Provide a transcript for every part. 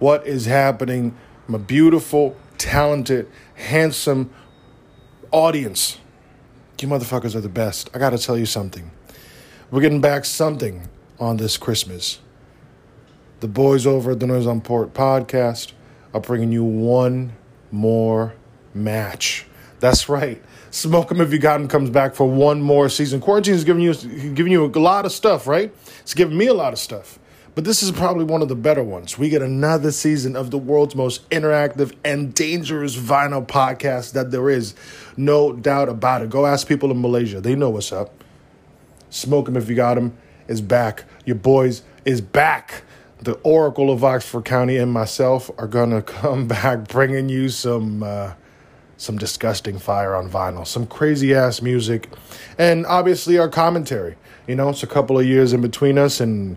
What is happening? My beautiful, talented, handsome audience. You motherfuckers are the best. I gotta tell you something. We're getting back something on this Christmas. The boys over at the Noise on Port podcast are bringing you one more match. That's right. Smoke 'em if you got 'em comes back for one more season. Quarantine is giving you giving you a lot of stuff, right? It's giving me a lot of stuff. But this is probably one of the better ones. We get another season of the world's most interactive and dangerous vinyl podcast that there is. No doubt about it. Go ask people in Malaysia. They know what's up. Smoke 'em if you got 'em is back. Your boys is back. The Oracle of Oxford County and myself are gonna come back bringing you some uh, some disgusting fire on vinyl, some crazy ass music, and obviously our commentary. You know, it's a couple of years in between us, and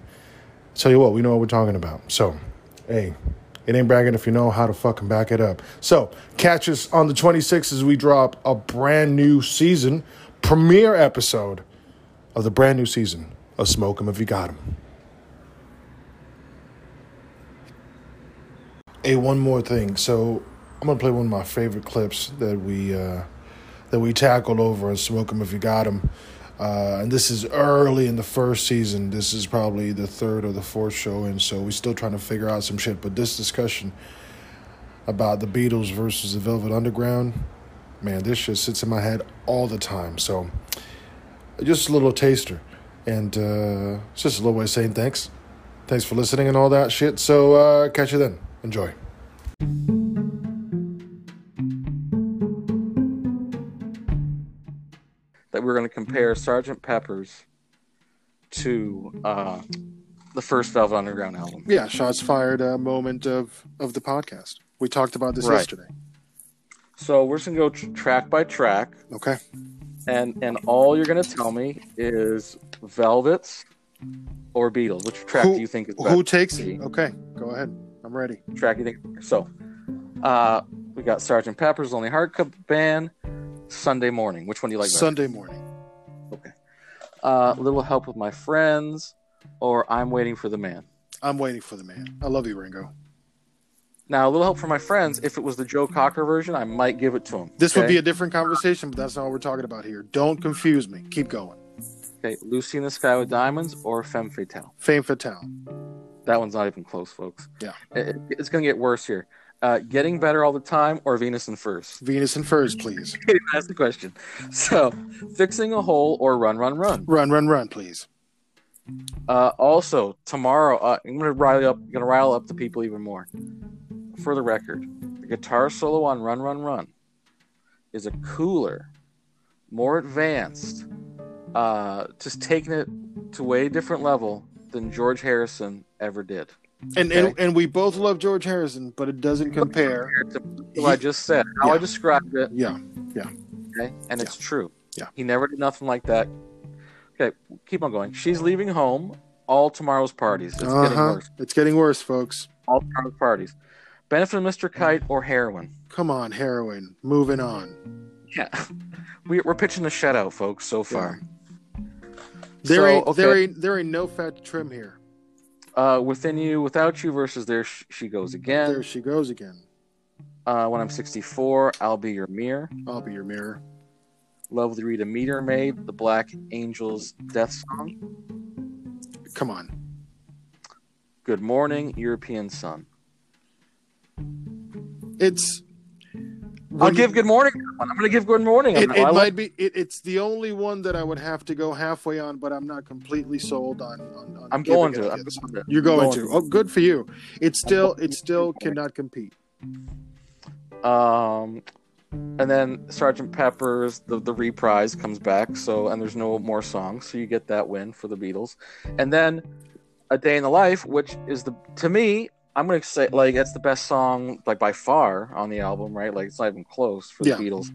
tell you what, we know what we're talking about. So, hey, it ain't bragging if you know how to fucking back it up. So, catch us on the 26th as we drop a brand new season premiere episode of the brand new season of Smoke 'em if you got 'em. Hey, one more thing. So I'm gonna play one of my favorite clips that we uh, that we tackled over and smoke 'em if you got 'em. Uh, and this is early in the first season. This is probably the third or the fourth show, and so we're still trying to figure out some shit. But this discussion about the Beatles versus the Velvet Underground, man, this shit sits in my head all the time. So just a little taster, and uh, it's just a little way of saying thanks. Thanks for listening and all that shit. So uh, catch you then. Enjoy. We're going to compare Sergeant Pepper's to uh, the first Velvet Underground album. Yeah, shots fired uh, moment of of the podcast. We talked about this Right. yesterday. So we're just going to go tr- track by track, Okay. and and all you're going to tell me is Velvets or Beatles. Which track Who- do you think is better? Who takes it? Okay, go ahead. I'm ready. track you think? So, uh, we got Sergeant Pepper's Lonely Heart Band, Sunday Morning. Which one do you like better? Sunday morning. Okay. Uh, Little Help with My Friends, or I'm Waiting for the Man. I'm waiting for the man. I love you, Ringo. Now, a little help for my friends. If it was the Joe Cocker version, I might give it to him. This would be a different conversation, but that's not what we're talking about here. Don't confuse me. Keep going. okay. Lucy in the Sky with Diamonds or Femme Fatale. Fame Fatale. That one's not even close, folks. Yeah. It- it- it's gonna get worse here. Uh, getting better all the time or Venus and Furs. Venus and Furs, please. That's the question. So, fixing a hole or run, run, run. Run, run, run, please. Uh, also, tomorrow uh, I'm gonna rile up, gonna rile up the people even more. For the record, the guitar solo on "Run, Run, Run" is a cooler, more advanced, uh, just taking it to a way different level than George Harrison ever did. And, and Okay. and we both love George Harrison, but it doesn't compare. To what I just said, how I Yeah. described it, Yeah. Yeah. Okay, and it's true. Yeah. he never did nothing like that. Okay, keep on going. She's leaving home. All tomorrow's parties. It's getting Uh-huh. worse. It's getting worse, folks. All tomorrow's parties. Benefit of Mr. Kite or heroin. Come on, heroin. Moving on. Yeah, we, we're pitching the shutout, folks. So far, There So, ain't there ain't there ain't no fat to trim here. Uh, within you, without you versus there sh- she goes again. There she goes again. Uh, when I'm 64, I'll be your mirror. I'll be your mirror. Lovely Rita Meter Maid, the Black Angels death song. Come on. Good morning, European Son. It's I'll when- give good morning. I'm going to give good morning. It, it like- might be. It, it's the only one that I would have to go halfway on, but I'm not completely sold on. on, on I'm going to. I'm going to. You're going, going to. Oh, good for you. It still. It still cannot compete. Um, and then Sergeant Pepper's the the reprise comes back. So and there's no more songs, so you get that win for the Beatles. And then a day in the life, which is the to me, I'm gonna say like it's the best song like by far on the album, right? Like it's not even close for the Yeah. Beatles.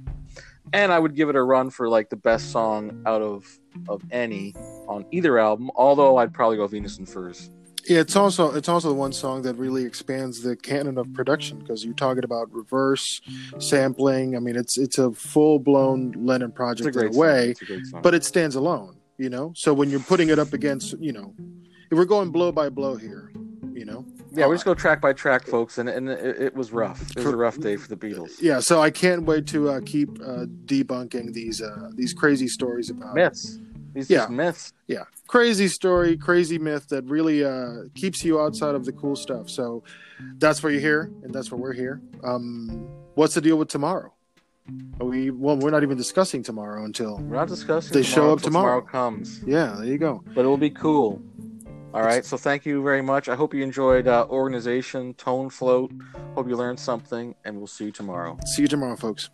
And I would give it a run for like the best song out of of any on either album. Although I'd probably go Venus and Furs. Yeah, it's also it's also the one song that really expands the canon of production because you're talking about reverse sampling. I mean, it's it's a full blown Lennon project in a way, a but it stands alone. You know, so when you're putting it up against, you know, if we're going blow by blow here, you know, Yeah, we just go track by track, folks, and, and it, it was rough. It was a rough day for the Beatles. Yeah, so I can't wait to uh, keep uh, debunking these uh, these crazy stories about Myths. These Yeah. myths. yeah crazy story crazy myth that really uh, keeps you outside of the cool stuff so that's why you're here and that's why we're here um, what's the deal with tomorrow Are we well we're not even discussing tomorrow until We're not discussing. They tomorrow show up till tomorrow. comes, yeah there you go but it will be cool. All right. So thank you very much. I hope you enjoyed uh, organization, tone float. Hope you learned something, and we'll see you tomorrow. see you tomorrow folks